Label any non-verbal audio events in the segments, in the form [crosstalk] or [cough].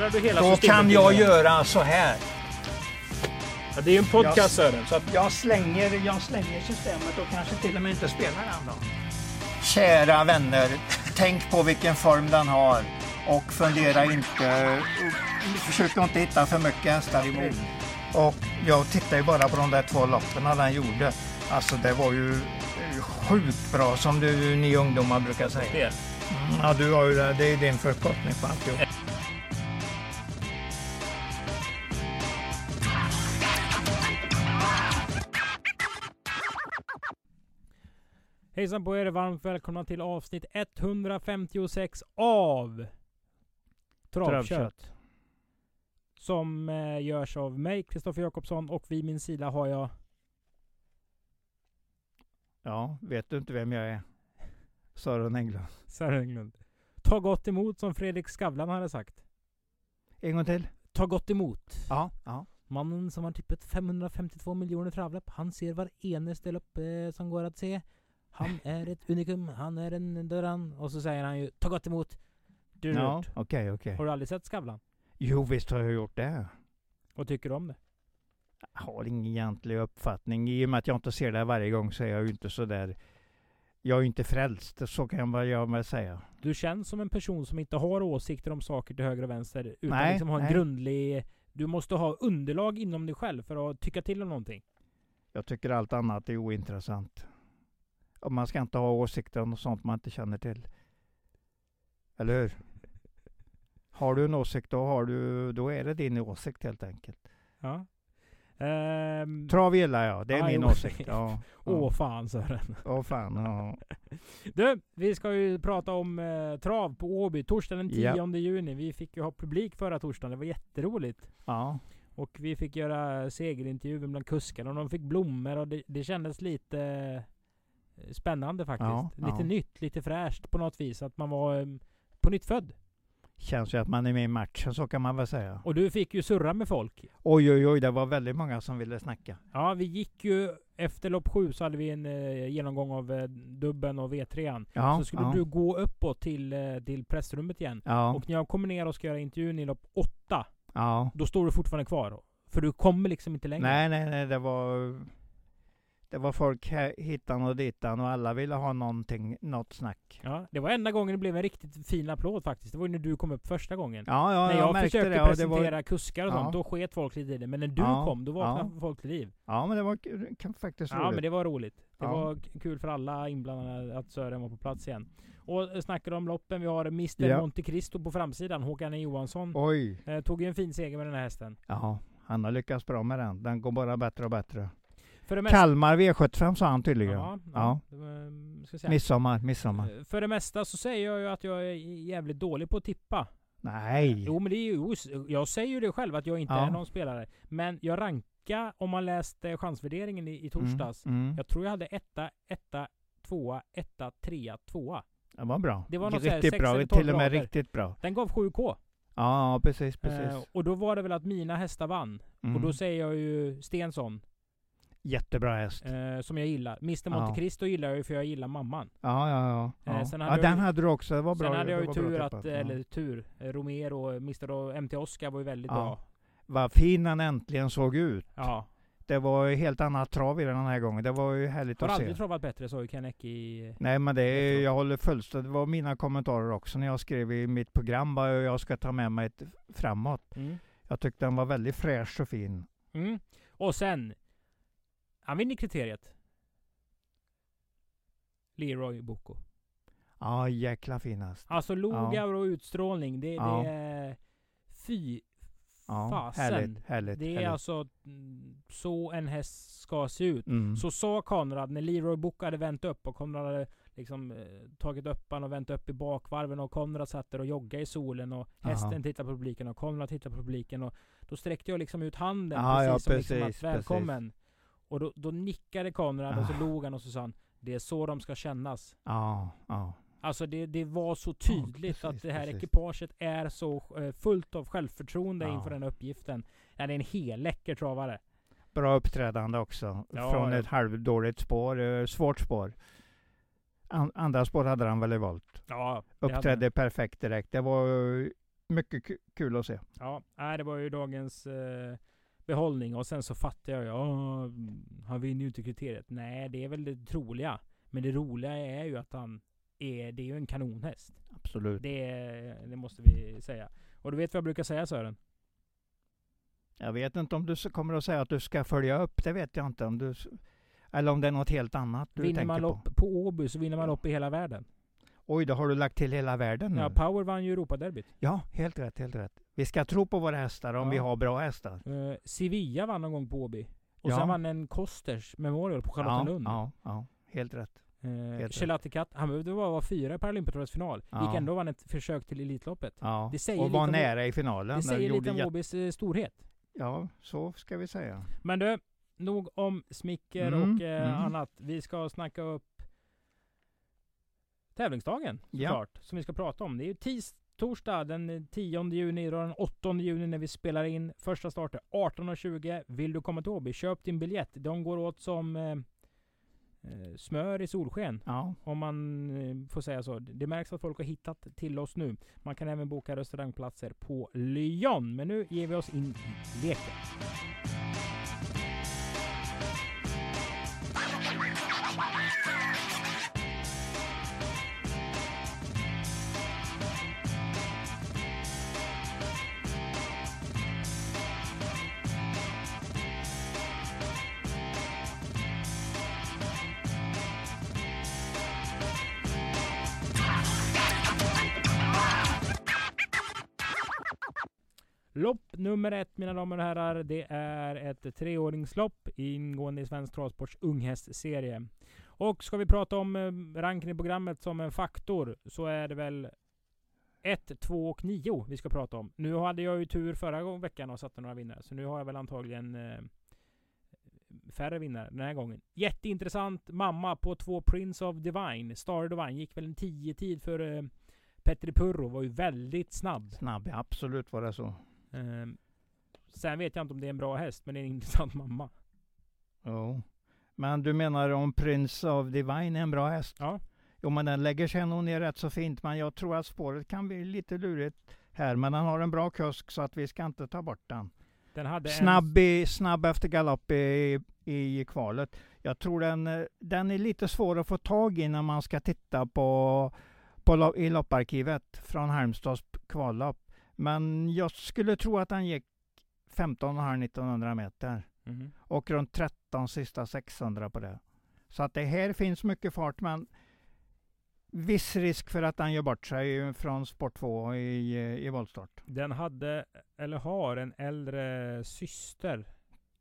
Ändrar du hela Då systemet kan jag göra så här. Ja, det är ju en podcast Jag- Sören. Så att, Jag slänger, jag slänger systemet och kanske till och med inte spelar den då. Kära vänner, tänk på vilken form den har och fundera inte, försök inte hitta för mycket hästar i mål. Och jag tittar ju bara på de där två loppen den gjorde. Alltså det var ju sjukt bra som du, ni ungdomar brukar säga. Mm, Ja, du har ju det. Det är din förkortning på alltihop. Hejsan på er, varmt välkomna till avsnitt 156 av Travkött. Travkött. Som eh, görs av mig, Kristoffer Jakobsson, och vid min sida har jag Ja, vet du inte vem jag är? Sören Englund. [laughs] Sören Englund. Ta gott emot som Fredrik Skavlan hade sagt. En gång till. Ta gott emot. Ja, ja. Mannen som har tippet 552 miljoner travlopp. Han ser var enaste lopp eh, som går att se. Han är ett unikum. Han är en dörran. Och så säger han ju ta gott emot. Du, Ja, okej, okej. Har du aldrig sett Skavlan? Jo, visst har jag gjort det. Vad tycker du om det? Jag har ingen egentlig uppfattning. I och med att jag inte ser det varje gång så är jag ju inte så där. Jag är ju inte frälst, så kan jag jag väl säga. Du känns som en person som inte har åsikter om saker till höger och vänster. Utan Nej, liksom har en nej. grundlig... Du måste ha underlag inom dig själv för att tycka till om någonting. Jag tycker allt annat är ointressant. Och man ska inte ha åsikter om sånt man inte känner till. Eller hur? Har du en åsikt, då, har du, då är det din åsikt helt enkelt. Ja. Ehm, Trav gillar jag, det är Ja, min jo. åsikt. [laughs] Ja. Åh fan Sören. Åh fan, ja. [laughs] Du, vi ska ju prata om eh, trav på Åby torsdagen den 10 Ja. juni. Vi fick ju ha publik förra torsdagen. Det var jätteroligt. ja. Och vi fick göra segerintervjuer bland kuskarna och de fick blommor och det, det kändes lite spännande faktiskt. Ja, lite ja. nytt, lite fräscht på något vis. Att man var eh, på nytt född. Känns ju att man är med i matchen, så kan man väl säga. Och du fick ju surra med folk. Oj, oj, oj, det var väldigt många som ville snacka. Ja, vi gick ju efter lopp sju så hade vi en eh, genomgång av eh, dubben och V3an. Ja, så skulle ja. du gå uppåt till, eh, till pressrummet igen. Ja, Och när jag kommer ner och ska göra intervjun i lopp åtta, då står du fortfarande kvar. För du kommer liksom inte längre. Nej, nej, nej, det var... Det var folk här, hitan och ditan och alla ville ha någonting, något snack. Ja, det var enda gången det blev en riktigt fin applåd faktiskt. Det var ju när du kom upp första gången. Ja, ja, när jag, jag, försökte det. Presentera var, kuskar och Ja. sånt, då sket folk lite i det. Men när du Ja, kom, då vaknade ja. folk till liv. ja, men det var faktiskt Ja, roligt. men det var roligt. Det Ja. var kul för alla inblandade att Sören var på plats igen. Och snackar om loppen, vi har Mr Ja. Monte Cristo på framsidan. Håkan. Johansson Oj! eh, tog ju en fin seger med den här hästen. Ja, han har lyckats bra med den. Den går bara bättre och bättre. För det mesta... Kalmar V75 sa han tydligen. Ja, Ja. mm, ska. Midsommar, midsommar. Eh, För det mesta så säger jag ju att jag är jävligt dålig på att tippa. Nej! Jo men det är ju, jag säger ju det själv att jag inte Ja. är någon spelare. Men jag ranka om man läste chansvärderingen i, i torsdags. Mm, mm. Jag tror jag hade etta, etta, tvåa, etta, trea, tvåa. Det var bra. Det var något riktigt bra. Till och med rader. riktigt bra. Den gav 7K. Ja, precis, precis. Eh, och då var det väl att mina hästar vann. Mm. Och då säger jag ju Stensson, Jättebra häst. eh, som jag gillar. Mr Monte Ja. Cristo gillar jag ju för jag gillar mamman. Ja, ja, ja. Eh, ja. sen ja hade den jag ju- hade du också. Det var bra. Sen hade jag ju tur att. Ja. eller tur, eh, Romero, Mr och MT Oscar var ju väldigt Ja. bra. Vad fin den äntligen såg ut. Ja. Det var ju helt annat trav i den här gången. Det var ju härligt Har att aldrig se. travat bättre, sa ju Ken i... Nej men det är, jag håller fullständigt, det var mina kommentarer också när jag skrev i mitt program vad jag ska ta med mig framåt. Mm. Jag tyckte den var väldigt fräsch och fin. Mm. Och sen, han vinner kriteriet. Leroy Boko. Ja, jäkla fin häst. Alltså logar och utstrålning, det, Ja. det är... Fy Ja, fasen. härligt, härligt. Det är härligt. alltså mm, så en häst ska se ut. Mm. Så sa Konrad när Leroy Boko hade vänt upp och Konrad hade liksom eh, tagit upp han och vänt upp i bakvarven och Konrad satt där och joggade i solen och Aha. hästen tittade på publiken och Konrad tittade på publiken och då sträckte jag liksom ut handen Ja, precis ja, som liksom precis, att välkommen. Och då, då nickade Konrad och så Ah. log han och så sa han det är så de ska kännas. Ja, ja. Alltså det, det var så tydligt precis, att det här precis. ekipaget är så eh, fullt av självförtroende Ja. inför den uppgiften. Ja, det är en helläcker travare. Bra uppträdande också. Ja, Från ja. ett halvdåligt spår, eh, svårt spår. An andra spår hade han väl i volt. Ja, det hade Uppträdde perfekt direkt. Det var mycket ku- kul att se. Ja, det var ju dagens eh, behållning. Och sen så fattar jag "Åh, han vinner ju inte kriteriet. Nej, det är väl det troliga. Men det roliga är ju att han är, det är ju en kanonhäst. Absolut. Det, det måste vi säga. Och du vet vad jag brukar säga Sören? Jag vet inte om du kommer att säga att du ska följa upp. Det vet jag inte. Om du, eller om det är något helt annat du vinner tänker man på. lopp på Åby så vinner man lopp i hela världen. Oj, då har du lagt till hela världen nu. Ja, Power vann ju Europaderbyt. Ja, helt rätt, helt rätt. Vi ska tro på våra hästar om Ja. vi har bra hästar. Eh, Sevilla vann någon gång på Åby. Och Ja. sen vann en Kosters Memorial på Ja, Charlottenlund. ja, ja, helt rätt. Eh, rätt. Shelati Katt, han behövde bara vara fyra i Paralympiatrets final. Ja. Gick ändå och vann ett försök till Elitloppet. Ja. Det säger och lite var om- nära i finalen. Det säger lite om Åbys eh, storhet. Ja, så ska vi säga. Men du, nog om smicker Mm, och eh, mm. annat. Vi ska snacka upp tävlingsdagen Ja. såklart, som vi ska prata om. Det är ju tis torsdag den 10 juni och den 8 juni när vi spelar in. Första starten 18.20. Vill du komma till Åby, köp din biljett. De går åt som eh, eh, smör i solsken. Ja, Om man eh, får säga så. Det märks att folk har hittat till oss nu. Man kan även boka restaurangplatser på Lyon. Men nu ger vi oss in i leken. Lopp nummer ett mina damer och herrar. Det är ett treåringslopp ingående i Svensk Travsports unghästserie. Och ska vi prata om eh, ranken i programmet som en faktor så är det väl 1, 2 och 9 vi ska prata om. Nu hade jag ju tur förra veckan och satte några vinnare. Så nu har jag väl antagligen eh, färre vinnare den här gången. Jätteintressant. Mamma på två Prince of Divine. Star Divine gick väl en 10 tid för eh, Petri Purro. Var ju väldigt snabb. snabb. Ja, absolut var det så. Ehm, sen vet jag inte om det är en bra häst, men det är en [laughs] intressant mamma. Jo. Men du menar om Prince of Divine är en bra häst? Ja. Jo, men den lägger sig nog ner rätt så fint. Men jag tror att spåret kan bli lite lurigt här. Men den har en bra kusk så att vi ska inte ta bort den. Den Snabb, i, snabb efter galopp i, i kvalet. Jag tror den, den är lite svår att få tag i när man ska titta på, på i lopparkivet från Halmstads kvallopp. Men jag skulle tro att den gick 15,5-1900 meter. Mhm. Och runt 13 sista 600 på det. Så att det här finns mycket fart men viss risk för att han gör bort sig från sport 2 i, i voltstart. Den hade, eller har, en äldre syster.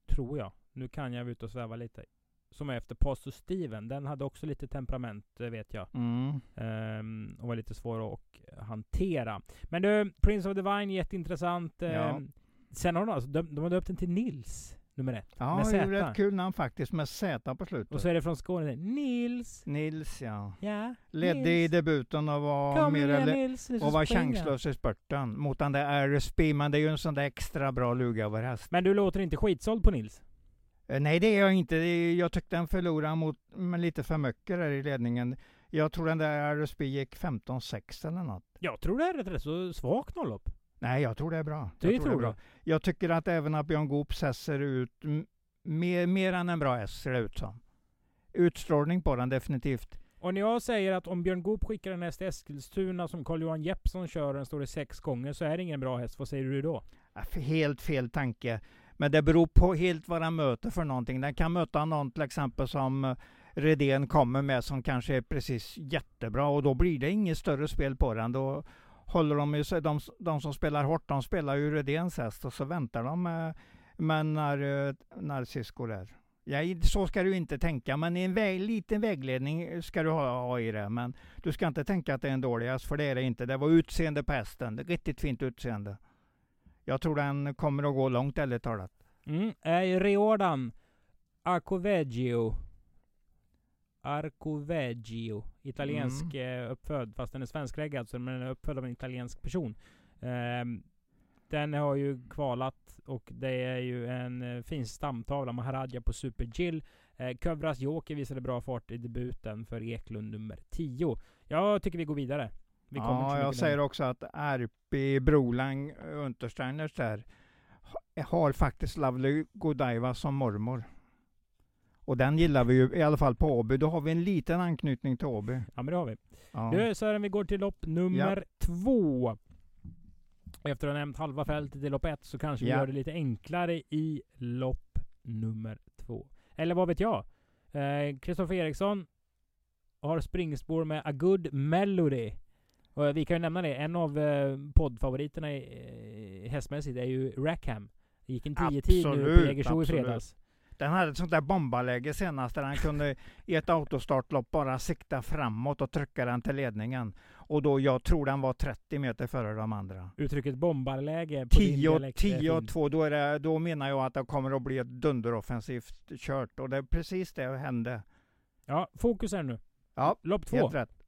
Tror jag. Nu kan jag vara ute och sväva lite. Som är efter Pastor Steven. Den hade också lite temperament, det vet jag. Mm. Ehm, och var lite svår att hantera. Men du, Prince of Divine, jätteintressant. Ja. Ehm, Sen har de alltså, de, de har döpt den till Nils, nummer ett. Ja, med det är Z. ju rätt kul namn faktiskt med Z på slutet. Och så är det från Skåne. Nils! Nils ja. Ja, Ledde i Nils. debuten och var Kom mer eller Nils, och var springa. chanslös i spurten mot den där RSP. Men det är ju en sån där extra bra lugöverhäst. Men du låter inte skitsåld på Nils? Eh, Nej, det är jag inte. Det Jag tyckte den förlorade mot med lite för mycket där i ledningen. Jag tror den där RSP gick 15-6 eller något. Jag tror det är ett rätt så svagt nollopp. Nej, jag tror det är bra. Du jag tror det är bra. Jag tycker att även att Björn Goops häst ser ut mer, mer än en bra häst ser det ut som. Utstrålning på den definitivt. Och när jag säger att om Björn Goop skickar en häst till Eskilstuna som Carl-Johan Jeppsson kör och den står i sex gånger så är det ingen bra häst. Vad säger du då? Helt fel tanke. Men det beror på helt vad den möter för någonting. Den kan möta någon till exempel som eh, Redén kommer med som kanske är precis jättebra och då blir det inget större spel på den. Då håller de ju sig, de, de som spelar hårt, de spelar ju Redéns häst och så väntar de med, med när, eh, när Cisco där. Ja, så ska du inte tänka, men en väg, liten vägledning ska du ha, ha i det. Men du ska inte tänka att det är en dålig häst, för det är det inte. Det var utseende på hästen, riktigt fint utseende. Jag tror den kommer att gå långt ärligt talat. Mm. Är Riordan Arcoveggio Arcoveggio Italiensk eh, uppfödd, fast den är svenskreggad så den är uppfödd av en italiensk person. Ehm, den har ju kvalat och det är ju en eh, fin stamtavla. Maharaja på Super Jill. Eh, Kövras Joker visade bra fart i debuten för Eklund nummer 10. Jag tycker vi går vidare. Vi Ja, jag säger också att RP Brolang Untersteiners där ha- har faktiskt Lovely Godiva som mormor. Och den gillar vi ju i alla fall på Åby. Då har vi en liten anknytning till Åby. Ja men det har vi. Ja. Du Sören, vi går till lopp nummer två. Efter att ha nämnt halva fältet i lopp ett så kanske vi Ja. gör det lite enklare i lopp nummer två. Eller vad vet jag? Kristoffer Eriksson har springspår med A Good Melody. Och vi kan ju nämna det, en av eh, poddfavoriterna i, eh, hästmässigt är ju Rackham. Det gick en 10-tid nu på Jägersro i fredags. Den hade ett sånt där bombarläge senast där han kunde i ett autostartlopp bara sikta framåt och trycka den till ledningen. Och då, jag tror den var 30 meter före de andra. Uttrycket bombarläge på din 10 dialekt är 10 och fint. 2, då, är det, då menar jag att det kommer att bli ett dunderoffensivt kört. Och det är precis det som hände. Ja, fokus här nu. Ja, Lopp två. Helt rätt.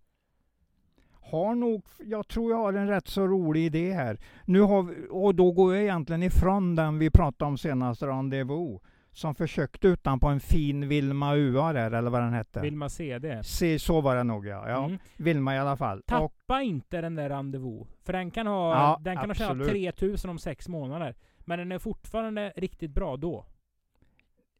Har nog, jag tror jag har en rätt så rolig idé här. Nu har och då går jag egentligen ifrån den vi pratade om senast, Rendezvous. Som försökte utan på en fin Vilma UA där, eller vad den hette. Vilma CD. Se, så var det nog ja. ja Mm. Vilma i alla fall. Och, Tappa inte den där rendezvous. För den kan ha, Ja, den kan ha tjänat absolut. 3000 om sex månader. Men den är fortfarande riktigt bra då.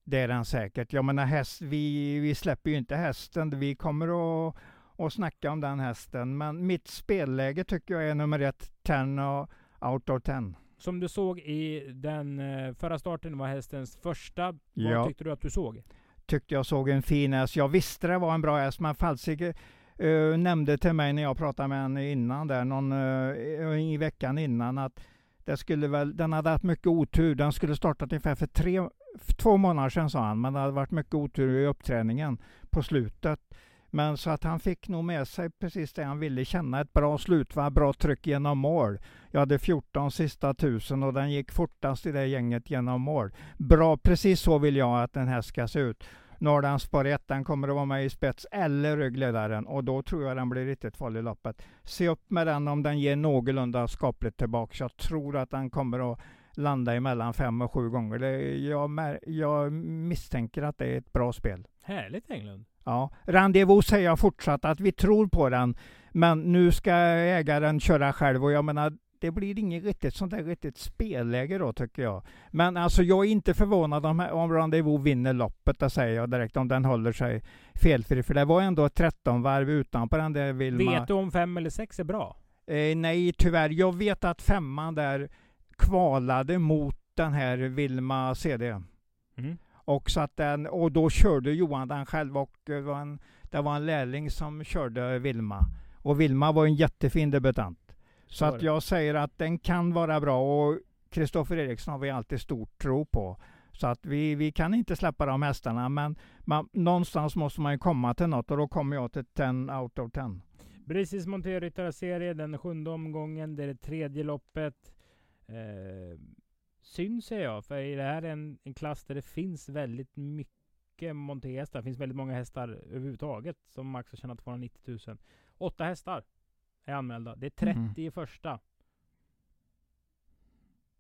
det är den säkert. Jag menar häst, vi, vi släpper ju inte hästen. Vi kommer att, att snacka om den hästen. Men mitt spelläge tycker jag är nummer ett, 10 och out of 10. Som du såg i den eh, förra starten var hästens första. Vad Ja. tyckte du att du såg? tyckte jag såg en fin häst. Jag visste det var en bra häst, men Falsike uh, nämnde till mig när jag pratade med henne innan där, någon, eh, i veckan innan, att det skulle väl, den hade haft mycket otur. Den skulle startat ungefär för tre, två månader sedan sa han, men det hade varit mycket otur i uppträningen på slutet. Men så att han fick nog med sig precis det han ville känna. Ett bra slutvarv, bra tryck genom mål. Jag hade 14 sista tusen och den gick fortast i det gänget genom mål. Bra, precis så vill jag att den här ska se ut. Norrlands spår 1, den kommer att vara med i spets eller ryggledaren och då tror jag den blir riktigt farlig i loppet. Se upp med den om den ger någorlunda skapligt tillbaka. Jag tror att den kommer att landa emellan fem och sju gånger. Det, jag, jag misstänker att det är ett bra spel. Härligt Englund. Ja, Rendezvous säger jag fortsatt att vi tror på den. Men nu ska ägaren köra själv och jag menar det blir inget riktigt sånt där riktigt spelläge då tycker jag. Men alltså jag är inte förvånad om, om Rendezvous vinner loppet, det säger jag direkt, om den håller sig felfri. För det var ändå ett 13 varv utanpå den där Vilma. Vet du om fem eller sex är bra? Eh, nej, tyvärr. Jag vet att femman där kvalade mot den här Vilma CD. Mm. Och, så att den, och då körde Johan den själv och det var, en, det var en lärling som körde Vilma. Och Vilma var en jättefin debutant. Så, Så att jag säger att den kan vara bra och Kristoffer Eriksson har vi alltid stor tro på. Så att vi, vi kan inte släppa de hästarna men man, någonstans måste man ju komma till något och då kommer jag till 10 out of 10. Brisis Monterryttarserie, den sjunde omgången. Det är det tredje loppet. Eh, synd säger jag, för det här är en, en klass där det finns väldigt mycket monterhästar. Det finns väldigt många hästar överhuvudtaget som max har tjänat 290 000. Åtta hästar är anmälda. Det är 30 Mhm. i första.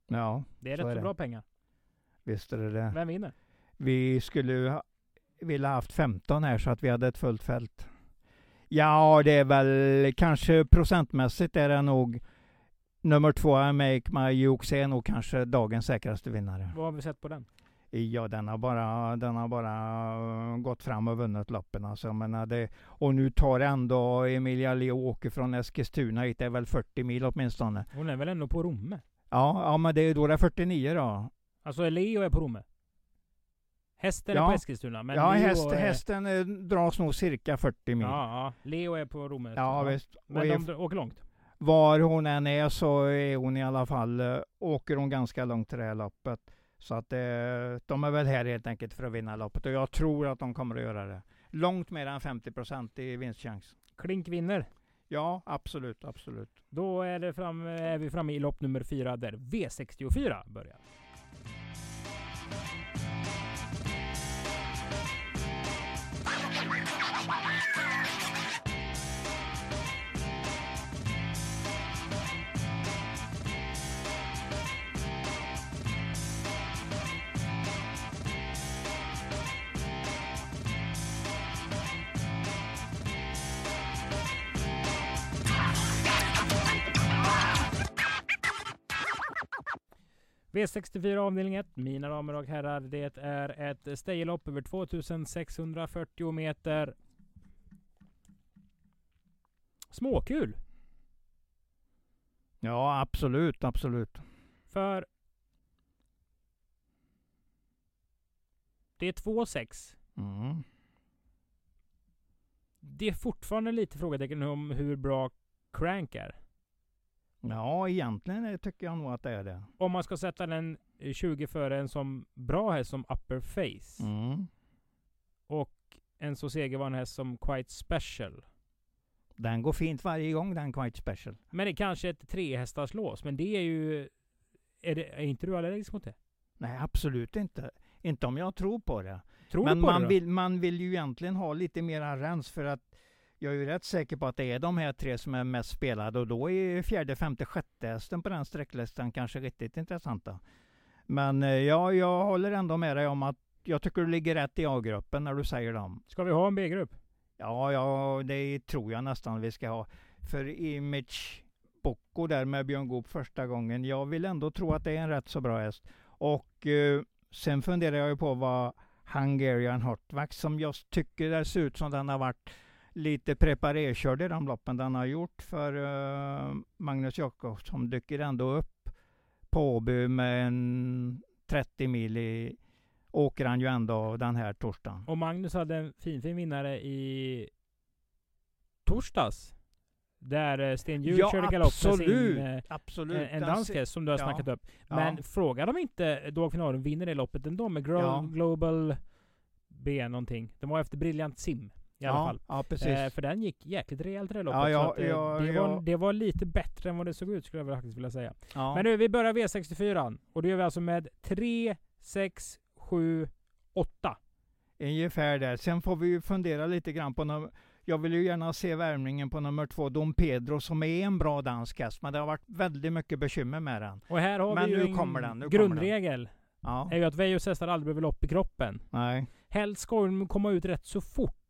Ja, Det är Så rätt är så det. bra pengar. visst är det det. Vem vinner? Vi skulle ha, vilja haft 15 här så att vi hade ett fullt fält. Ja, det är väl kanske procentmässigt är det nog nummer två, Make My Jukes, är nog kanske dagens säkraste vinnare. Vad har vi sett på den? Ja, den har bara, den har bara uh, gått fram och vunnit loppen. Alltså, menar det, och nu tar ändå Emilia Leo åker från Eskilstuna hit. Det är väl 40 mil åtminstone. Hon är väl ändå på Romme? Ja, ja men det är då det är 49 då. Alltså Leo är på Romme? Hästen är Ja. på Eskilstuna, men ja, Leo häst, är... hästen eh, dras nog cirka 40 mil. Ja, ja, Leo är på Romme. Ja, visst. Och Men är- de åker långt. Var hon än är så är hon i alla fall, eh, åker hon ganska långt till det här loppet. Så att eh, de är väl här helt enkelt för att vinna loppet och jag tror att de kommer att göra det. Långt mer än 50% i vinstchans. Klink vinner. Ja, absolut, absolut. Då är, det fram, är vi framme i lopp nummer fyra där V64 börjar. V64 avdelning 1, mina damer och herrar. Det är ett stejlopp över 2640 meter. Småkul! Ja, absolut, absolut. För det är 2,6. Mm. Det är fortfarande lite frågetecken om hur bra Crank är. Ja, egentligen tycker jag nog att det är det. Om man ska sätta den 20 före en som bra häst som Upper Face. Mm. Och en så segervan häst som Quite Special. Den går fint varje gång den Quite Special. Men det är kanske ett trehästars lås. Men det är ju... Är, det, är inte du allergisk mot det? Nej, absolut inte. Inte om jag tror på det. Tror Men du på man det då? vill, man vill ju egentligen ha lite mera rens för att jag är ju rätt säker på att det är de här tre som är mest spelade och då är fjärde, femte, sjätte hästen på den sträcklistan kanske riktigt intressanta. Men eh, ja, jag håller ändå med dig om att jag tycker du ligger rätt i A-gruppen när du säger dem. Ska vi ha en B-grupp? Ja, ja, det tror jag nästan vi ska ha. För Image Bocco där med Björn Goop första gången, jag vill ändå tro att det är en rätt så bra häst. Och eh, sen funderar jag ju på vad Hungarian Hotvax, som jag tycker det ser ut som den har varit lite preparerkörd i de loppen den har gjort för eh, Magnus Jakobsson dyker ändå upp på Åby med en 30 mil i åker han ju ändå den här torsdagen. Och Magnus hade en fin, fin vinnare i torsdags. Där eh, Sten Hjul körde galopp med sin, absolut, eh, absolut. en, en dansk häst som du har ja, snackat upp. ja. Men fråga de inte Dag Finalen vinner det loppet ändå med Gro Ja. Global B någonting. De var efter Brilliant Sim i alla ja, fall. Ja, precis. Eh, för den gick jäkligt rejält det loppet. Ja, ja, så att, eh, ja, det. Var, det var lite bättre än vad det såg ut skulle jag faktiskt vilja säga. Men nu, vi börjar V64. Och det gör vi alltså med 3, 6, 7, 8. Ungefär där. Sen får vi ju fundera lite grann på num- jag vill ju gärna se värmningen på nummer två, Dom Pedro, som är en bra dansk häst, men det har varit väldigt mycket bekymmer med den. Och här har Men vi ju nu kommer den, nu grundregel. Ja, Är ju att Veijos hästar aldrig behöver lopp i kroppen. nej. Helst ska de komma ut rätt så fort.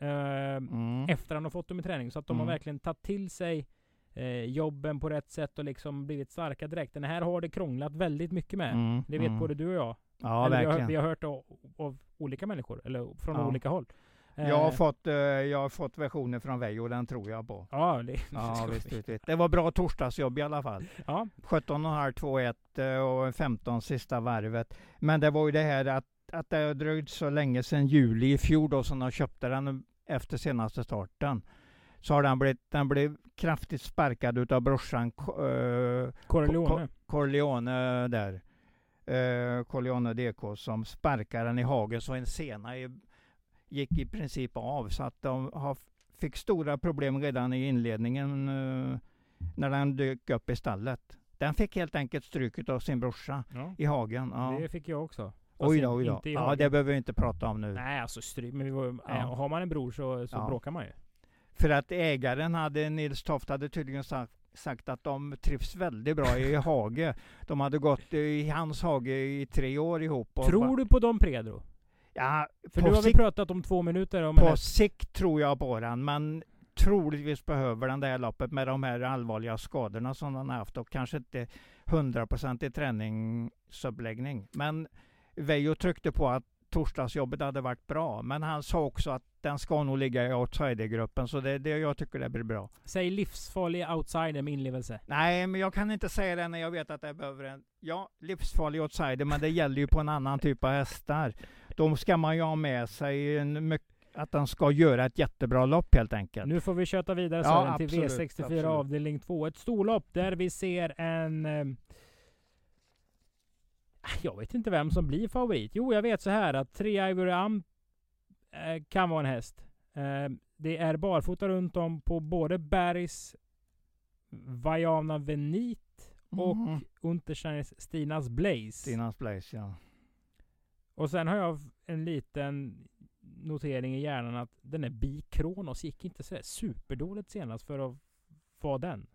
Eh, Mm. efter han har fått dem i träning. Så att de har Mm. verkligen tagit till sig eh, jobben på rätt sätt och liksom blivit starka direkt. Den här har det krånglat väldigt mycket med. Mm, Det vet mm. både du och jag. Ja, eller vi, har, verkligen. vi har hört av, av olika människor, eller från Ja. olika håll. Eh, Jag har, fått, eh, jag har fått versioner från Veijo, den tror jag på. Ja, det, [laughs] Ja, visst, visst, visst. Det var bra torsdagsjobb i alla fall. ja, 17,5, 2-1 eh, och 15 sista varvet. Men det var ju det här att, att det har dröjt så länge sedan juli i fjol då som de köpte den efter senaste starten. Så har den blivit, den blev kraftigt sparkad utav brorsan eh, Corleone. Corleone där. Uh, Corleone DK som sparkade den i hagen så en sena i, gick i princip av. Så att de har, fick stora problem redan i inledningen eh, när den dök upp i stallet. Den fick helt enkelt stryk av sin brorsa Ja, i hagen. Ja. det fick jag också. Oj då, oj då. inte i Ja, det behöver vi inte prata om nu. Nej, alltså stryk. Men vi var, Ja. eh, har man en bror så, så Ja. bråkar man ju. För att ägaren hade, Nils Toft hade tydligen sagt, sagt att de trivs väldigt bra i [laughs] hage. De hade gått i hans hage i tre år ihop. och Tror va- du på Dom Predro? Ja, För nu har vi sikt- pratat om två minuter om en på häst. sikt tror jag på den, men troligtvis behöver den det här loppet med de här allvarliga skadorna som den har haft och kanske inte hundraprocentig träningsuppläggning. Men Veijo tryckte på att torsdagsjobbet hade varit bra, men han sa också att den ska nog ligga i outsidergruppen, så det det jag tycker det blir bra. Säg livsfarlig outsider med inlevelse. Nej, men jag kan inte säga det när jag vet att jag behöver en, ja, livsfarlig outsider, men det gäller ju på en annan typ av hästar. Då ska man ju ha med sig en mycket att den ska göra ett jättebra lopp helt enkelt. Nu får vi köta vidare Ja, Sören, till absolut, V64 absolut. avdelning 2. Ett storlopp där vi ser en... Eh, jag vet inte vem som blir favorit. Jo, jag vet så här att tre Ivory Am eh, kan vara en häst. Eh, det är barfota runt om på både Bergs Vajana Venit och Mhm. Untersteiners Stinas Blaze. Stinas Blaze, ja. Och sen har jag en liten notering i hjärnan att den är Bi Kronos gick inte sådär superdåligt senast för att vara den.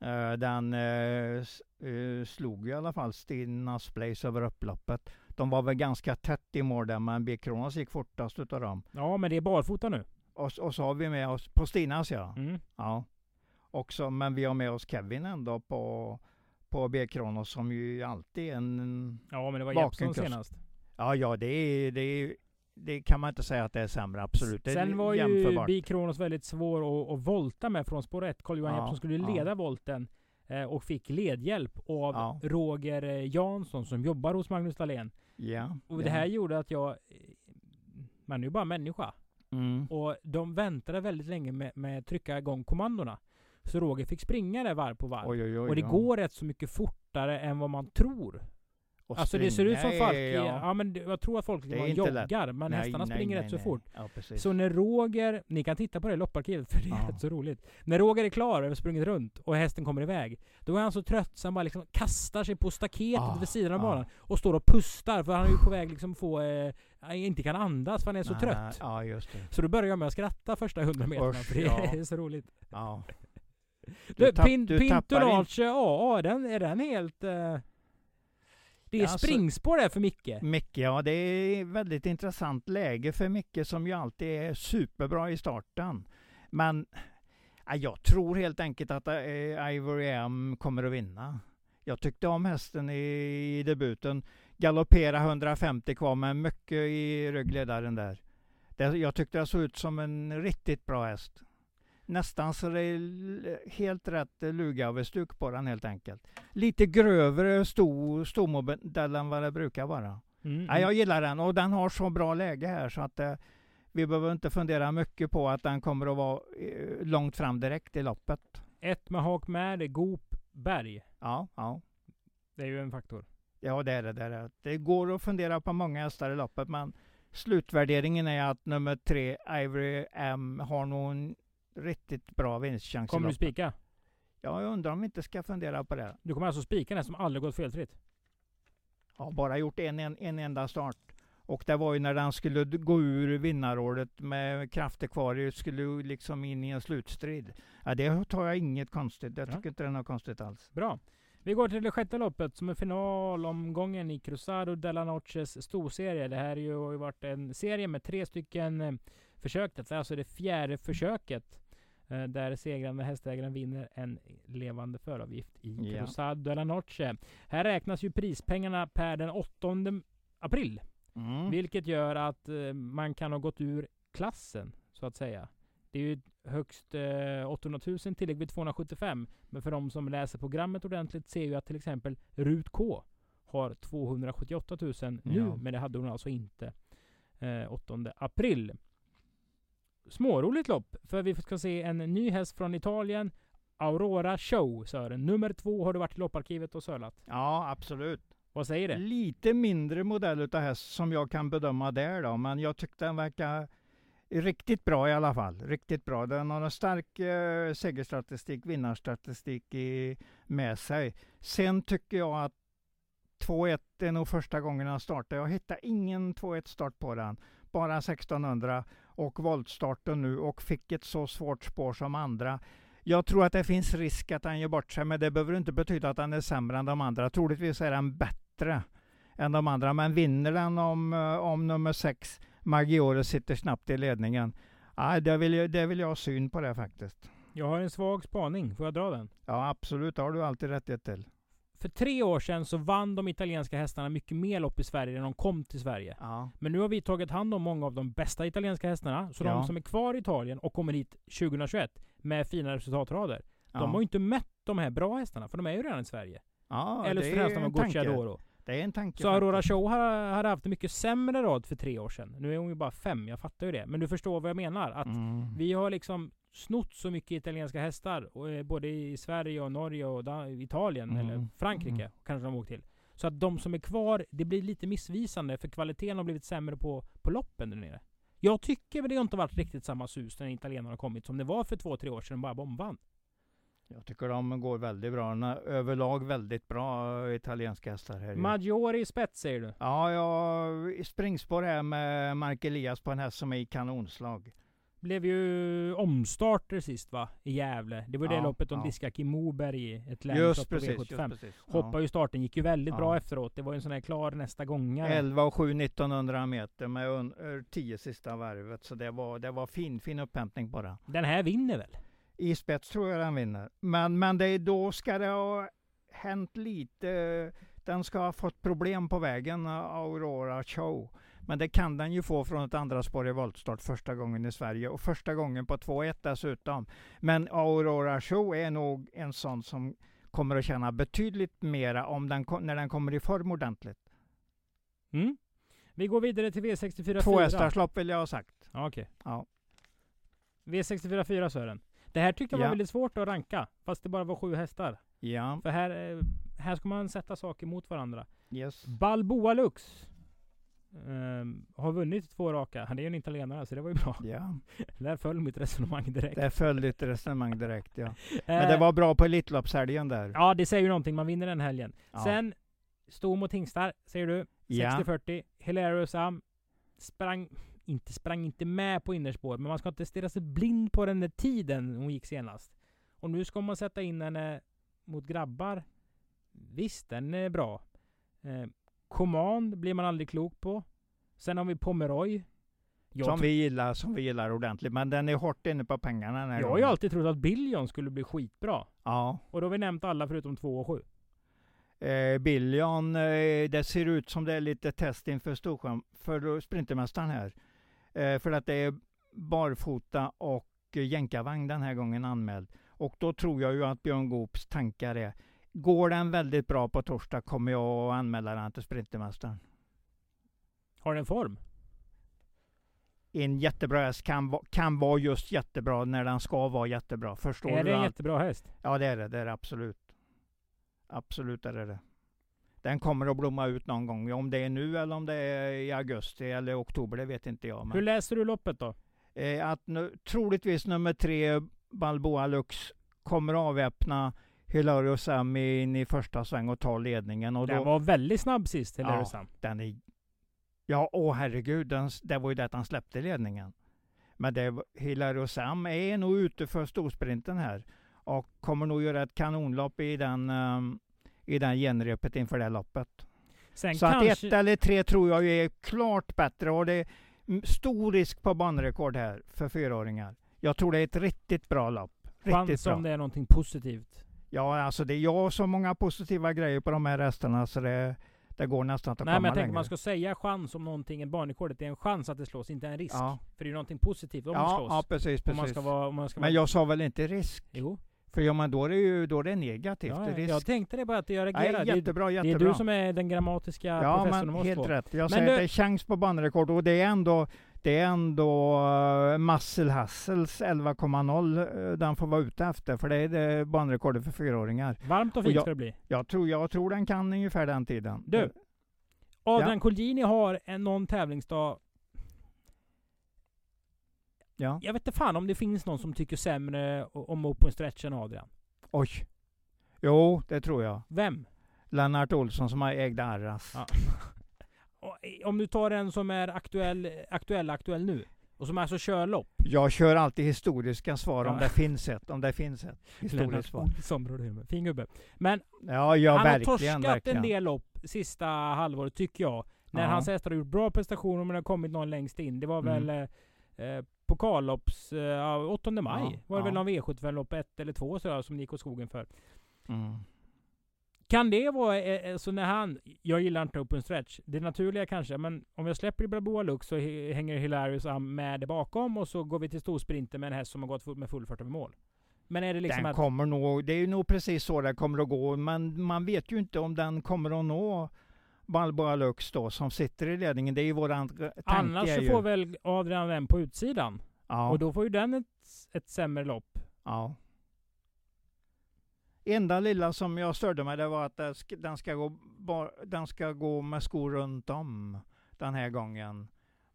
Eh, den eh, eh, slog i alla fall Stinas Blaze över upploppet. De var väl ganska tätt i mål där, men B. Kronos gick fortast utav dem. Ja, men det är barfota nu. Och, och så har vi med oss, på Stinas ja. Mm. ja. Också, men vi har med oss Kevin ändå på, på B Kronos som ju alltid är en... Ja, men det var kurs. senast. Ja, ja, det är, det är, det kan man inte säga att det är sämre, absolut. Det Sen var ju jämförbart. Bi Kronos väldigt svår att, att volta med från spår 1. Carl-Johan Ja, Jeppsson skulle ju ja. leda volten eh, och fick ledhjälp av Ja. Roger eh, Jansson som jobbar hos Magnus Dahlén. Ja, Och det här gjorde att jag... Man är ju bara människa. Mm. Och de väntade väldigt länge med, med att trycka igång kommandona. Så Roger fick springa där varv på varv. Oj, oj, oj. och det går rätt så mycket fortare än vad man tror. Och alltså det ser ut som är- Ja. ja men jag tror att folk man lätt. joggar, men Nej, hästarna nej, springer nej, rätt så fort. Ja. Så när Roger, ni kan titta på det lopparkivet för det är Ja. rätt så roligt. När Roger är klar och har sprungit runt och hästen kommer iväg. Då är han så trött så han bara liksom kastar sig på staketet Ah, vid sidan av ah. banan. Och står och pustar för han är ju på väg liksom få... Eh, inte kan andas för han är så trött. Ja, just det. Så då börjar jag med att skratta första hundra meterna för det ja. är så roligt. Ja. Du, tapp- Pin, du tappar Pintonace AA, den, är den helt... Eh, det är Ja, alltså- springspår där för Micke. Micke, ja det är väldigt intressant läge för Micke som ju alltid är superbra i starten. Men ja, jag tror helt enkelt att eh, Ivory M kommer att vinna. Jag tyckte om hästen i, i debuten. Galoppera 150 kvar med mycket i ryggledaren där. Det, jag tyckte det såg ut som en riktigt bra häst. Nästan så det är helt rätt lugavestuk på den helt enkelt. Lite grövre sto, stormodell än vad det brukar vara. Mm, Ja, jag gillar den och den har så bra läge här så att eh, vi behöver inte fundera mycket på att den kommer att vara eh, långt fram direkt i loppet. Ett med hak med, det är Goop Berg. Ja, ja. Det är ju en faktor. Ja, det är det. Det, är det. det går att fundera på många hästar i loppet, men slutvärderingen är att nummer tre, Ivory M, har nog en riktigt bra vinstchans Kommer du spika? Ja, jag undrar om vi inte ska fundera på det. Du kommer alltså spika den som aldrig gått felfritt? har bara gjort en, en, en enda start. Och det var ju när den skulle gå ur vinnarrådet med krafter kvar, skulle liksom in i en slutstrid. Ja, det tar jag inget konstigt. Jag Ja. tycker inte det är något konstigt alls. Bra. Vi går till det sjätte loppet som är finalomgången i Cruzado della Noches storserie. Det här har ju varit en serie med tre stycken eh, försök. Det är alltså det fjärde försöket. Eh, Där segrande hästägaren vinner en levande föravgift i Ja. Cruzado della Noche. Här räknas ju prispengarna per den 8 april. Mm. Vilket gör att eh, man kan ha gått ur klassen, så att säga. Det är ju högst eh, 800 000 tillägg vid 275. Men för de som läser programmet ordentligt ser ju att till exempel Rut K har 278 000 nu, Ja. men det hade hon alltså inte eh, 8 april. Småroligt lopp, för vi ska se en ny häst från Italien. Aurora Show, Sören. Nummer två har du varit i lopparkivet och sölat. Ja, absolut. Vad säger det? Lite mindre modell utav häst som jag kan bedöma där då, men jag tyckte den verkar riktigt bra i alla fall. Riktigt bra. Den har en stark eh, segerstatistik, vinnarstatistik i, med sig. Sen tycker jag att 2-1 är nog första gången han startar. Jag hittar ingen 2-1 start på den. Bara 1600 och voltstarten nu och fick ett så svårt spår som andra. Jag tror att det finns risk att han gör bort sig, men det behöver inte betyda att han är sämre än de andra. Troligtvis är han bättre än de andra, men vinner den om, eh, om nummer sex, Maggiore, sitter snabbt i ledningen. Ja, det, vill jag, det vill jag ha syn på det faktiskt. Jag har en svag spaning. Får jag dra den? Ja, absolut. Det har du alltid rättighet till. För tre år sedan så vann de italienska hästarna mycket mer lopp i Sverige när de kom till Sverige. Ja, Men nu har vi tagit hand om många av de bästa italienska hästarna. Så Ja. de som är kvar i Italien och kommer hit 2021 med fina resultatrader. ja. De har ju inte mött de här bra hästarna, för de är ju redan i Sverige. ja, Eller det så är hästarna. Gucciadoro. Det är en tanke. Så Aurora. Show har- hade haft en mycket sämre rad för tre år sedan. Nu är hon ju bara fem, jag fattar ju det. Men du förstår vad jag menar. Att Mm. vi har liksom snott så mycket italienska hästar, och, eh, både i Sverige och Norge och Da- Italien, Mm. eller Frankrike Mm. kanske de åkt till. Så att de som är kvar, det blir lite missvisande för kvaliteten har blivit sämre på, på loppen där nere. Jag tycker väl det har inte varit riktigt samma sus när italienarna har kommit som det var för två, tre år sedan bara bombvann. Jag tycker de går väldigt bra. Överlag väldigt bra eh, italienska hästar här. Maggiore i spets säger du? Ja, jag springspår här med Mark Elias på en häst som är i kanonslag. Blev ju omstarter sist va? I Gävle. Det var det Ja, loppet de ja. diskade Kim Moberg i ett Just precis, V75. just precis. Hoppade ju starten, gick ju väldigt Ja. bra efteråt. Det var ju en sån här klar nästa gångare. 11 och 7 1900 meter med un- 10 sista varvet. Så det var, det var fin, fin upphämtning den. Den här vinner väl? I spets tror jag den vinner. Men, men det är, då ska det ha hänt lite. Den ska ha fått problem på vägen, Aurora Show. Men det kan den ju få från ett andra spår i voltstart första gången i Sverige och första gången på 2-1 dessutom. Men Aurora Show är nog en sån som kommer att tjäna betydligt mera om den, när den kommer i form ordentligt. Mm. Vi går vidare till V64 Två hästarslopp vill jag ha sagt. Ja, Okej. Ja. V64 4 Sören. Det här tyckte jag var Ja. väldigt svårt att ranka. Fast det bara var sju hästar. Ja, För här, eh, här ska man sätta saker mot varandra. yes. Balboa Lux. Ehm, har vunnit två raka. Han är ju en italienare så det var ju bra. Ja, [laughs] Där föll mitt resonemang direkt. det föll ditt resonemang direkt ja. [laughs] Men det Eh, var bra på Elitloppshelgen där. Ja, det säger ju någonting. Man vinner den helgen. Ja. Sen, Sto mot Hingstar, säger du. Ja. 60-40. Hilarious Am sprang, inte sprang inte med på innerspår, men man ska inte stirra sig blind på den där tiden hon gick senast. Och nu ska man sätta in henne mot grabbar. Visst, den är bra. Command blir man aldrig klok på. Sen har vi Pomeroy. Jag, Som vi gillar, som vi gillar ordentligt. Men den är hårt inne på pengarna den här jag har ju alltid trott att Billion skulle bli skitbra. Ja. Och då har vi nämnt alla förutom 2 och 7. Eh, Billion, eh, det ser ut som det är lite test inför Storsjön, för Sprintermästaren här. Eh, för att det är barfota och eh, jänkarvagn den här gången anmäld. Och då tror jag ju att Björn Goops tankar är, går den väldigt bra på torsdag kommer jag att anmäla den till Sprintermästaren. Har den form? En jättebra häst kan, kan vara just jättebra när den ska vara jättebra. Förstår är du? det en jättebra häst? Ja det är det, det är det absolut. Absolut är det det. Den kommer att blomma ut någon gång. Om det är nu eller om det är i augusti eller oktober, det vet inte jag. Hur Men, läser du loppet då? eh, att nu, troligtvis nummer tre, Balboa Lux, kommer att avväpna Hilario Sami in i första sväng och ta ledningen. Och Den då, var väldigt snabb sist, eller Ja. Sam? den är, ja, åh herregud, den, det var ju det att han släppte ledningen. Men det, Hilario Sam är nog ute för storsprinten här och kommer nog göra ett kanonlopp i den, um, i den genrepet inför det loppet. Sen Så att kanske... ett eller tre tror jag är klart bättre och det är stor risk på banrekord här för fyraåringar. Jag tror det är ett riktigt bra lopp. Riktigt chans bra. om det är någonting positivt. Ja, alltså det är jag så många positiva grejer på de här hästarna så det, det går nästan inte att Nej komma men jag tänker längre. man ska säga chans om någonting är barnrekordet. Det är en chans att det slås, inte en risk. ja. För det är ju någonting positivt om det Ja, slås. ja, precis. om man precis. ska vara... Om man ska Men vara... jag sa väl inte risk? Jo. För ja, men då är det ju då är det negativt. Ja, det risk. jag tänkte det bara att jag reagerar. Nej, Det är- jättebra, det jättebra. är du som är den grammatiska Ja, professorn men helt två. rätt. Jag Men säger du- att det är chans på banrekord och det är ändå det är ändå Muscle Hustles 11,0 uh, den får vara ute efter för det är det banrekordet för fyraåringar. Varmt och Och fint jag- ska det bli. Jag tror, jag tror den kan ungefär den tiden. Du. Adrian Colgjini har en någon tävlingsdag. Ja. Jag vet inte fan om det finns någon som tycker sämre om open stretch än Adrian. Oj. Jo, det tror jag. Vem? Lennart Olsson som har ägde Arras. Ja. [laughs] Eh, Om du tar en som är aktuell, aktuell, aktuell nu. Och som alltså kör lopp. Jag kör alltid historiska svar om Ja. det finns ett. Om det finns ett historiskt svar. Fin gubbe. Men Ja, ja han har torskat verkligen. en del lopp sista halvåret tycker jag. När Ja. hans hästar har gjort bra prestationer men det har kommit någon längst in. Det var Mm. väl eh, eh, pokalopps... Eh, ja, 8 maj Ja, var det väl någon V75-lopp, ett eller två så, som gick åt skogen för. Mm. Kan det vara eh, eh, så när han... Jag gillar inte open stretch. Det naturliga kanske, men om jag släpper i Balboa Lux så hänger Hilarious Am med det bakom och så går vi till storsprinter med en häst som har gått med full fart över mål. Men är det liksom den att... kommer nog, det är nog precis så det kommer att gå, men man vet ju inte om den kommer att nå Balboa Lux då, som sitter i ledningen. Det är ju våran tanke. Annars så ju, får väl Adrian den på utsidan. ja, Och då får ju den ett, ett sämre lopp. ja. Enda lilla som jag störde mig det var att det den ska gå, den ska gå med skor runt om den här gången.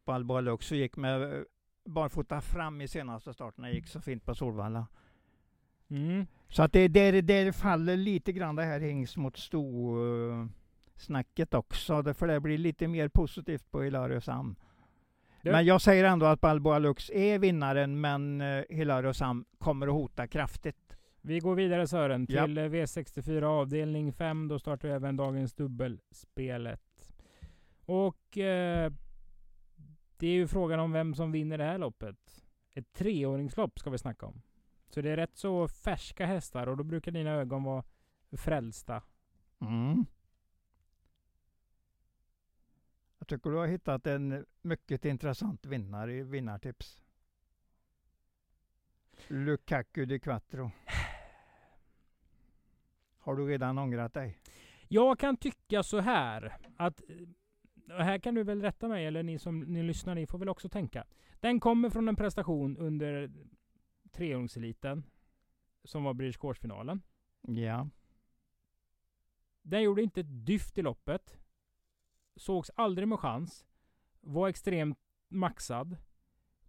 Balboa Lux gick med eh, barfota fram i senaste starten. Det gick så fint på Solvalla. Mm. Så att det, det, det faller lite grann det här hings mot sto eh, snacket också. Det- För det blir lite mer positivt på Hilario Sam. Du- Men jag säger ändå att Balboa Lux är vinnaren, men eh, Hilario Sam kommer att hota kraftigt. Vi går vidare Sören Ja. till eh, V64 avdelning 5. Då startar vi även dagens dubbelspelet. Och eh, det är ju frågan om vem som vinner det här loppet. Ett treåringslopp ska vi snacka om. Så det är rätt så färska hästar och då brukar dina ögon vara frälsta. Mm. Jag tycker du har hittat en mycket intressant vinnare i vinnartips. Lukaku di Quattro. Har du redan ångrat dig? Jag kan tycka så här att och här kan du väl rätta mig, eller ni som ni lyssnar, ni får väl också tänka. Den kommer från en prestation under treåringseliten, som var British Course-finalen. Ja. Den gjorde inte ett dyft i loppet. Sågs aldrig med chans. Var extremt maxad.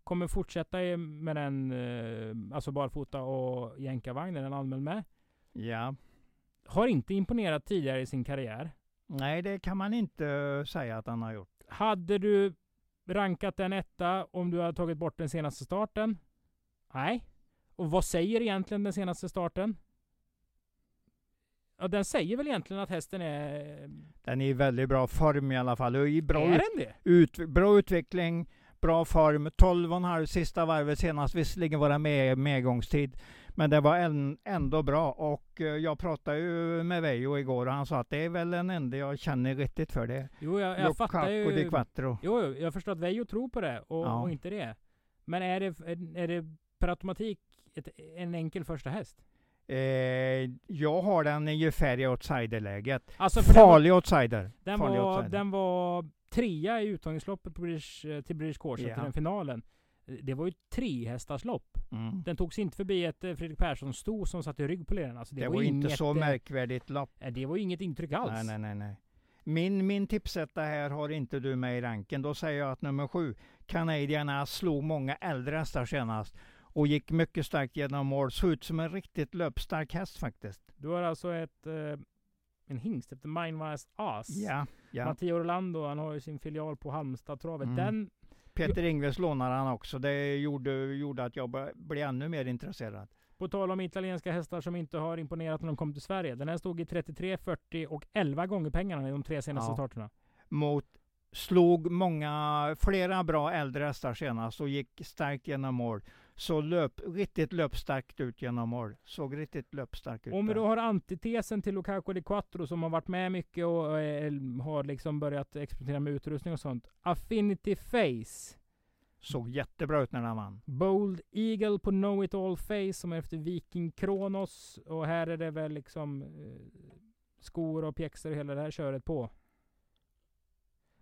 Kommer fortsätta med den, eh, alltså barfota och jänkarvagn, den anmäld med. Ja. Har inte imponerat tidigare i sin karriär. Nej, det kan man inte säga att han har gjort. Hade du rankat den etta om du hade tagit bort den senaste starten? Nej. Och vad säger egentligen den senaste starten? Ja, den säger väl egentligen att hästen är... Den är i väldigt bra form i alla fall. I bra, är den det? ut, bra utveckling, bra form. 12,5 sista varvet senast. Visserligen var det med medgångstid. Men det var en, ändå bra. Och eh, jag pratade ju med Vejo igår och han sa att det är väl den enda jag känner riktigt för det. Jo, jag, jag fattar ju... di Quattro. Jo, jo, jag förstår att Vejo tror på det och, Ja. och inte det. Men är det, är, är det per automatik ett, en enkel första häst? Eh, jag har den ungefär i outsiderläget. Alltså för den var, Farlig outsider. den, Farlig var, outsider. den var trea i uttagningsloppet på British, eh, till British Course Ja. efter den finalen. Det var ju ett trehästars lopp. Mm. Den togs inte förbi ett eh, Fredrik Persson-sto som satt i rygg på ledaren. Alltså Det, det, var, inte inget, så eh, märkvärdigt lopp. Det var inget intryck alls. Nej, nej, nej, nej. Min, min tipsetta här har inte du med i ranken. Då säger jag att nummer sju, Canadian slog många äldre hästar senast och gick mycket starkt genom mål. Såg ut som en riktigt löpstark häst faktiskt. Du har alltså ett, eh, en hingst efter Mindwise As. Ja, ja. Matteo Orlando, han har ju sin filial på Halmstadtravet. Mm. Den, Peter Ingves lånade han också. Det gjorde, gjorde att jag blev ännu mer intresserad. på tal om italienska hästar som inte har imponerat när de kom till Sverige. Den här stod i 33, 40 och 11 gånger pengarna i de tre senaste Ja. starterna. Mot, slog många, flera bra äldre hästar senast och gick starkt genom mål. Så löp, riktigt löpstarkt ut genom mål. Såg riktigt löpstark ut. Om vi då har antitesen till Lukaku di Quattro som har varit med mycket och eh, har liksom börjat experimentera med utrustning och sånt. Affinity Face. Såg jättebra ut när han vann. Bold Eagle på Know It All Face som är efter Viking Kronos. Och här är det väl liksom eh, skor och pjäxor och hela det här köret på.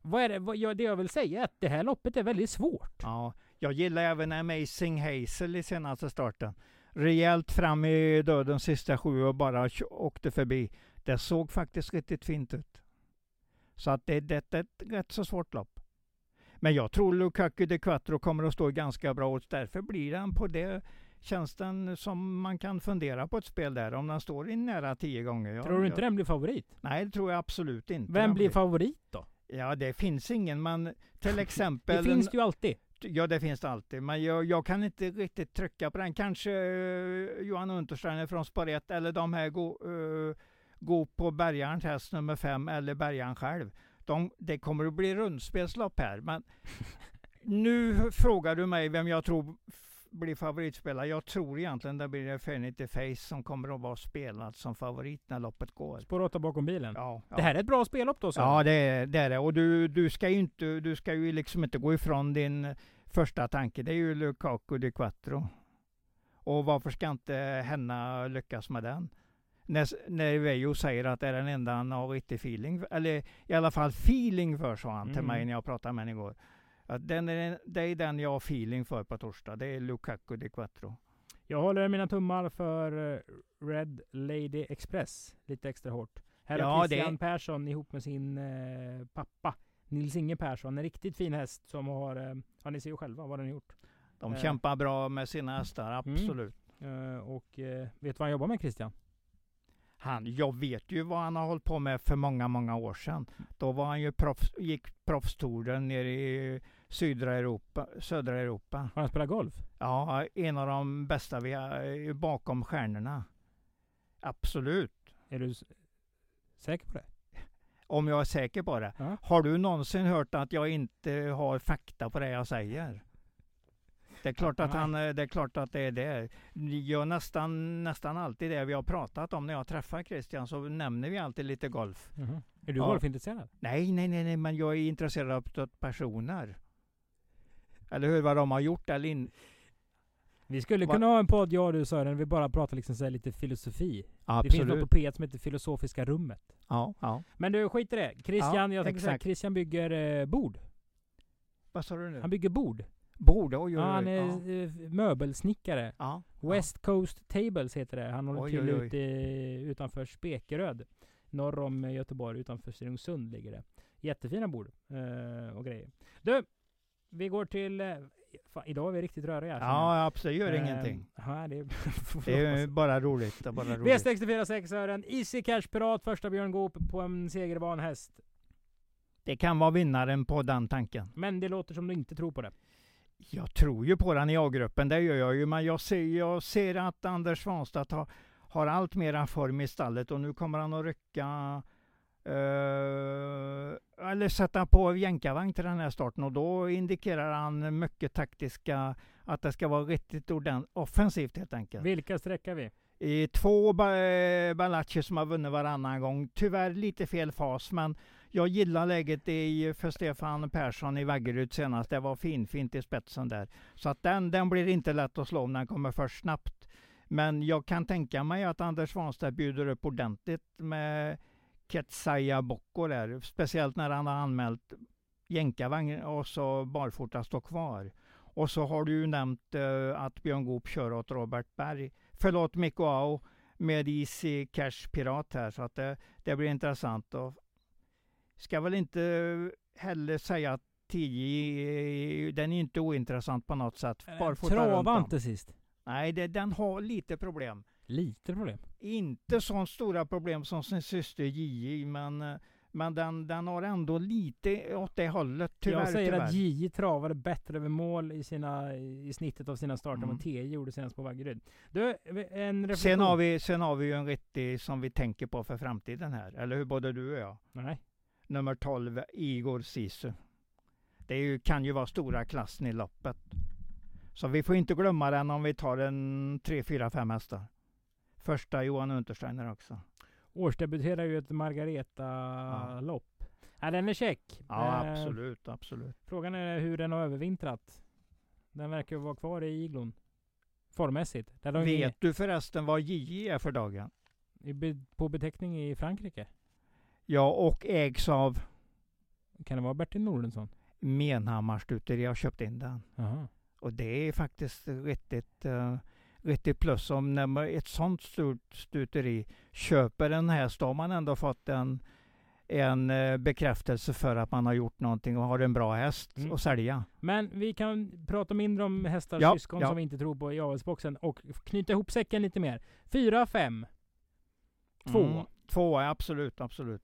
Vad är det, vad, ja, det jag vill säga är att det här loppet är väldigt svårt. Ja, jag gillar även Amazing Hazel i senaste starten. Rejält fram i dödens sista sju och bara åkte förbi. Det såg faktiskt riktigt fint ut. Så att det, det, det är ett rätt så svårt lopp. Men jag tror Lukaku de Quattro kommer att stå ganska bra odds. Därför blir den på det känns den som man kan fundera på ett spel där. Om den står i nära tio gånger. Jag, Tror du inte jag, den blir favorit? Nej, det tror jag absolut inte. Vem blir favorit då? Ja, det finns ingen. Men till [laughs] exempel... Det finns det ju alltid. Ja, det finns det alltid. Men jag, jag kan inte riktigt trycka på den. Kanske uh, Johan Untersteiner från Spår 1 eller de här gå, uh, gå på bärgarens häst nummer 5 eller bärgaren själv. De, det kommer att bli rundspelslopp här. Men [laughs] nu frågar du mig vem jag tror blir favoritspelare. Jag tror egentligen det blir Affinity Face som kommer att vara spelad som favorit när loppet går. Spår 8 bakom bilen. Ja, ja. Det här är ett bra spellopp då så? Ja, det är det. Är. Och du, du, ska ju inte, du ska ju liksom inte gå ifrån din första tanke. Det är ju Lukaku di Quattro. Och varför ska inte Henna lyckas med den? När, när Vejo säger att det är den enda han har riktig feeling eller i alla fall feeling för, sa han till Mm. mig när jag pratade med honom igår. Att den är, det är den jag har feeling för på torsdag. Det är Lukaku di Quattro. Jag håller mina tummar för eh, Red Lady Express lite extra hårt. Här Ja, har det- Christian Persson ihop med sin eh, pappa Nils Inge Persson. En riktigt fin häst som har, eh, ja ni ser ju själva vad den har gjort. De Eh. kämpar bra med sina hästar, absolut. Eh, och eh, vet vad han jobbar med Christian? Han, jag vet ju vad han har hållit på med för många, många år sedan. Då var han ju proffs, gick proffstouren nere i södra Europa. Södra Europa. Har han spelat golf? Ja, en av de bästa vi har bakom stjärnorna. Absolut. Är du säker på det? Om jag är säker på det. Ja. Har du någonsin hört att jag inte har fakta på det jag säger? Det är klart att, han, det är, klart att det är det. Jag nästan, nästan alltid det vi har pratat om när jag träffar Christian så nämner vi alltid lite golf. Mm -hmm. Är du Ja. golfintresserad? Nej, nej, nej, nej, men jag är intresserad av personer. Eller hur, vad de har gjort eller in... Vi skulle kunna ha en podd, jag och du Sören, vi bara pratar liksom så här lite filosofi. Det finns något Absolut. på P1 som heter Filosofiska rummet. Ja, ja. Men du, skit i det. Christian, Ja, jag tänker säga. Christian bygger eh, bord. Vad sa du nu? Han bygger bord. Borde, oj, oj, oj. Ja, han är ja. eh, möbelsnickare. Ja, West Coast Tables heter det. Han håller Oj, till oj, oj. ute i- utanför Spekeröd. Norr om eh, Göteborg, utanför Stenungsund ligger det. Jättefina bord eh, och grejer. Du, vi går till... Eh, fan, idag är vi riktigt röriga. ja absolut. Gör Eh, ingenting. Ja, det är, [laughs] Det är bara roligt. Bara roligt. V64 6 ören. Easy Cash Pirat, första Björn Goop på en segervan häst. Det kan vara vinnaren på den tanken. Men det låter som du inte tror på det. Jag tror ju på den i A-gruppen, det gör jag ju. Men jag ser, jag ser att Anders Svanstedt har, har allt mera form i stallet och nu kommer han att rycka eh, eller sätta på jänkarvagn till den här starten och då indikerar han mycket taktiska, att det ska vara riktigt ordent- offensivt helt enkelt. Vilka sträckar vi? I två ba- Balachi som har vunnit varannan gång. Tyvärr lite fel fas, men jag gillar läget i, för Stefan Persson i Vaggeryd senast. Det var finfint i spetsen där. Så att den, den blir inte lätt att slå om den kommer för snabbt. Men jag kan tänka mig att Anders Svanstedt bjuder upp ordentligt med Ketsaya Bocco där. Speciellt när han har anmält jänkarvagn och så barfota står kvar. Och så har du ju nämnt eh, att Björn Goop kör åt Robert Berg förlåt Mikko Ao med Easy Cash Pirat här så att det, det blir intressant. Och ska väl inte heller säga att 10 den är inte ointressant på något sätt. Barfota runt Trava inte sist. Nej, det, den har lite problem. Lite problem. Inte så stora problem som sin syster JJ, men, men den, den har ändå lite åt det hållet. Tyvärr, jag säger tyvärr. att JJ travade bättre över mål i, sina, i snittet av sina starter än Mm. vad TJ gjorde senast på Vaggeryd. Du, en reflektion. Sen har, vi, sen har vi ju en riktig som vi tänker på för framtiden här. Eller hur? Både du och jag. Nej. nummer 12, Igor Sisu. Det ju, kan ju vara stora klassen i loppet. Så vi får inte glömma den om vi tar en 3, 4, 5 hästar. Första Johan Untersteiner också. Årsdebuterar ju ett Margareta-lopp. Ja. den är check. Ja, Eh, absolut, absolut. Frågan är hur den har övervintrat. Den verkar vara kvar i iglon. Formmässigt. Vet du förresten vad JJ är för dagen? i, på beteckning i Frankrike. Ja, och ägs av Kan det vara Bertil Nordensson? Menhammar stuteri. Jag har köpt in den. Jaha. Och det är faktiskt riktigt, uh, riktigt plus. Om när ett sånt stort stuteri köper en häst, då har man ändå fått en, en eh, bekräftelse för att man har gjort någonting och har en bra häst Mm. att sälja. Men vi kan prata mindre om hästar Ja, syskon ja. som vi inte tror på i avelsboxen och knyta ihop säcken lite mer. Fyra, fem. Två. Mm. Två, absolut, absolut.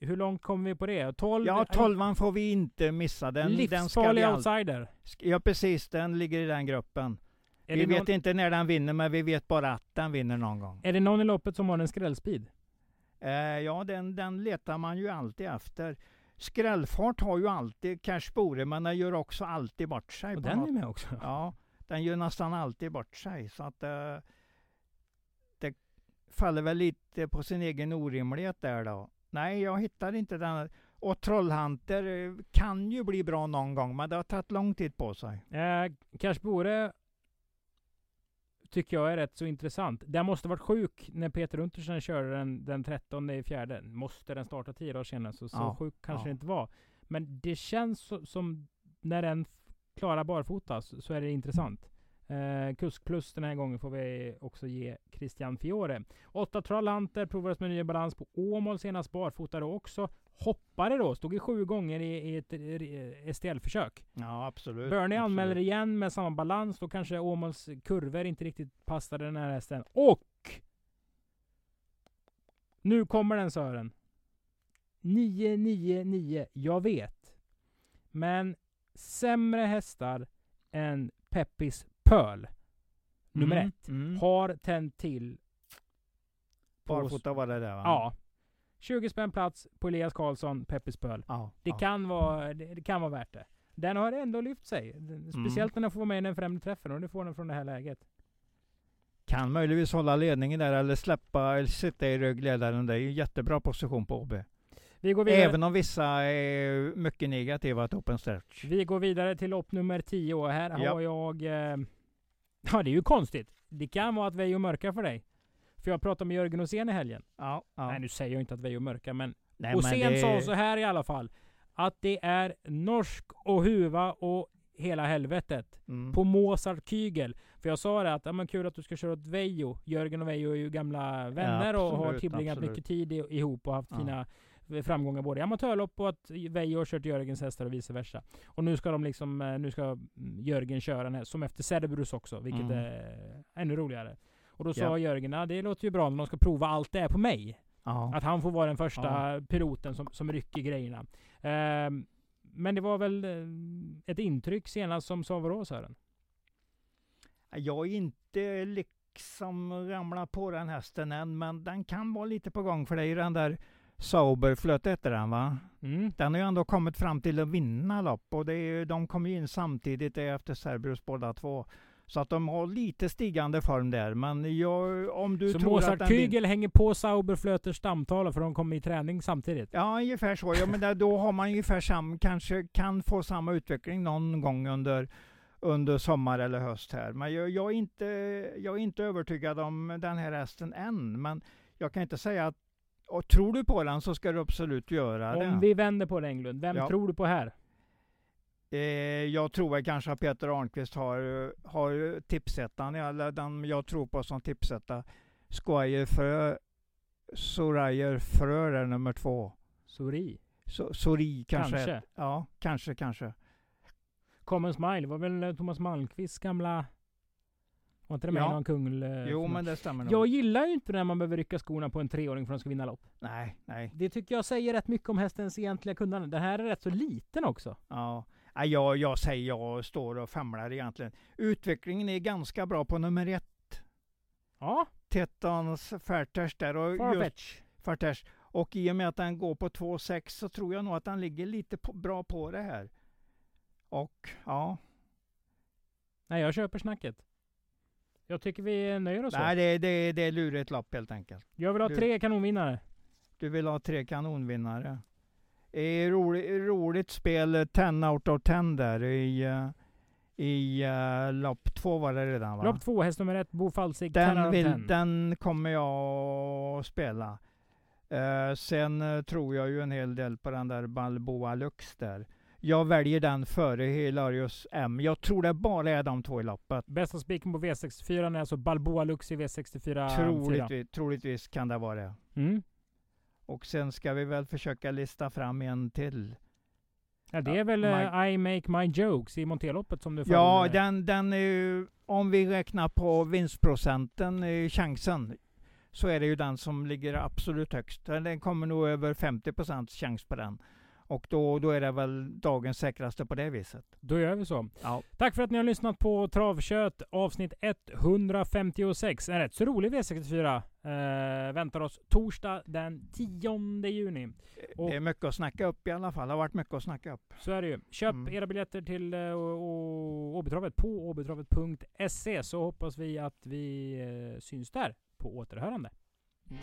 Hur långt kommer vi på det? 12? Ja, tolvan får vi inte missa. Den, den ska Livsfarlig outsider. Ja, precis. Den ligger i den gruppen. Är vi vet någon, inte när den vinner, men vi vet bara att den vinner någon gång. är det någon i loppet som har en skrällspeed? Eh, ja, den, den letar man ju alltid efter. Skrällfart har ju alltid Cash Bore, men den gör också alltid bort sig. Och den något- är med också. Ja, den gör nästan alltid bort sig. Så att eh, det faller väl lite på sin egen orimlighet där då. Nej, jag hittar inte den. Och Trollhunter eh, kan ju bli bra någon gång, men det har tagit lång tid på sig. Eh, Cash Bore tycker jag är rätt så intressant. Den måste varit sjuk när Peter Untersen körde den den 13 i fjärde. Måste den starta tio dagar senare, så, så Ja, sjuk kanske ja. det inte var. Men det känns så, som när den klarar barfota så, så är det intressant. Eh, kusk plus den här gången får vi också ge Christian Fiore. Åtta Trollhunter provades med ny balans på Åmål senast barfota också. Hoppade då, stod i sju gånger i, i ett STL-försök. Ja, absolut. Bernie anmäler igen med samma balans. Då kanske Åmåls kurvor inte riktigt passade den här hästen. Och! Nu kommer den Sören. 999, jag vet. Men sämre hästar än Peppis Pearl, nummer Mm, ett, Mm. har tänt till Barfota var det där va? Ja. 20 spänn plats på Elias Karlsson, Peppis Pearl. ja Det, ja. kan vara, det, det kan vara värt det. Den har ändå lyft sig. Speciellt när den får vara med i den främre träffen och det får den från det här läget. Kan möjligtvis hålla ledningen där eller släppa eller sitta i ryggledaren. Det är ju jättebra position på OB. Vi går vidare. Även om vissa är mycket negativa till open stretch. Vi går vidare till lopp nummer 10 och här Ja. har jag... Eh, [laughs] ja, det är ju konstigt. Det kan vara att Veijo mörkar för dig. För jag pratade med Jörgen Åsén i helgen. Ja, ja. Nej, nu säger jag inte att Veijo mörkar, men Nej, Åsén men det- sa så här i alla fall. Att det är norsk och huva och hela helvetet. Mm. På Mozart Kygel. För jag sa det att, ja men kul att du ska köra åt Veijo. Jörgen och Veijo är ju gamla vänner och har absolut, tillbringat absolut. mycket tid i- ihop och haft Ja. fina framgångar både i amatörlopp och att Veijo har kört Jörgens hästar och vice versa. Och nu ska de liksom, eh, nu ska mm, Jörgen köra den här, som efter Cerberus också, vilket Mm. är ännu roligare. Och då sa Ja. Jörgen, ja det låter ju bra när de ska prova allt det är på mig. Ja. Att han får vara den första piloten som, som rycker grejerna. Ehm, men det var väl eh, ett intryck senast som sa vadå Sören? Jag är inte liksom ramlat på den hästen än, men den kan vara lite på gång för det är ju den där Sauber heter den va? Mm. Den har ju ändå kommit fram till att vinna lopp och det är, ju- de kom ju in samtidigt efter Cerberus båda två. Så att de har lite stigande form där. Men jag, om du så tror att Mozart vin- Kygel hänger på Sauberflöters stamtavla för de kommer i träning samtidigt? Ja, ungefär så. Ja, men där, då har man ungefär sam, kanske kan få samma utveckling någon gång under, under sommar eller höst här. Men jag, jag, är inte, jag är inte övertygad om den här hästen än. Men jag kan inte säga att och tror du på den så ska du absolut göra det. Om vi vänder på det Englund, vem Ja. tror du på här? Eh, jag tror väl kanske att Peter Arnqvist har, har tipsettan, eller den jag tror på som tipsetta. Squire Frö, Sorayer Frö är nummer två. Sori? So, Sori kanske. Kanske. Ja, kanske, kanske. Common Smile var väl Thomas Malmqvists gamla... Var inte det med Ja. någon kungl... eh, Jo, men det stämmer nog. Jag gillar ju inte när man behöver rycka skorna på en treåring för att de ska vinna lopp. Nej, nej. Det tycker jag säger rätt mycket om hästens egentliga kunnande. Den här är rätt så liten också. Ja. Jag, jag säger jag står och famlar egentligen. Utvecklingen är ganska bra på nummer ett. Ja, Tettons Fairters där. Och just Farfetch. Fairters. Och i och med att den går på 2,6 så tror jag nog att den ligger lite på, bra på det här. Och ja, Nej, jag köper snacket. Jag tycker vi nöjer oss nej, det, det, det är lurigt lopp helt enkelt. Jag vill ha du- tre kanonvinnare. Du vill ha tre kanonvinnare. Eh, rolig, roligt spel, eh, 10 out of 10 där i, eh, i uh, lopp två var det redan va? Lopp två, häst nummer ett, Bo Falsig, 10 out den, vill, 10. den kommer jag att spela. Eh, sen eh, tror jag ju en hel del på den där Balboa Lux där. Jag väljer den före Hilarius M. Jag tror det bara är de två i loppet. Bästa spiken på V64 är alltså Balboa Lux i V64 4. Troligtvis, troligtvis kan det vara det. Mm. Och sen ska vi väl försöka lista fram en till. Ja, det Ja, är väl my- eh, I Make My Jokes i Monteloppet som du Ja, förordade. den, den är ju, om vi räknar på vinstprocenten, chansen, så är det ju den som ligger absolut högst. Den kommer nog över 50% chans på den. Och då, då är det väl dagens säkraste på det viset. Då gör vi så. Ja. Tack för att ni har lyssnat på Travkött avsnitt 156. En rätt så rolig V64 eh, väntar oss torsdag den 10 juni. Och- Det är mycket att snacka upp i alla fall. Det har varit mycket att snacka upp. Så är det ju. Köp Mm. era biljetter till eh, Åbytravet på åbytravet.se så hoppas vi att vi eh, syns där på återhörande. Mm.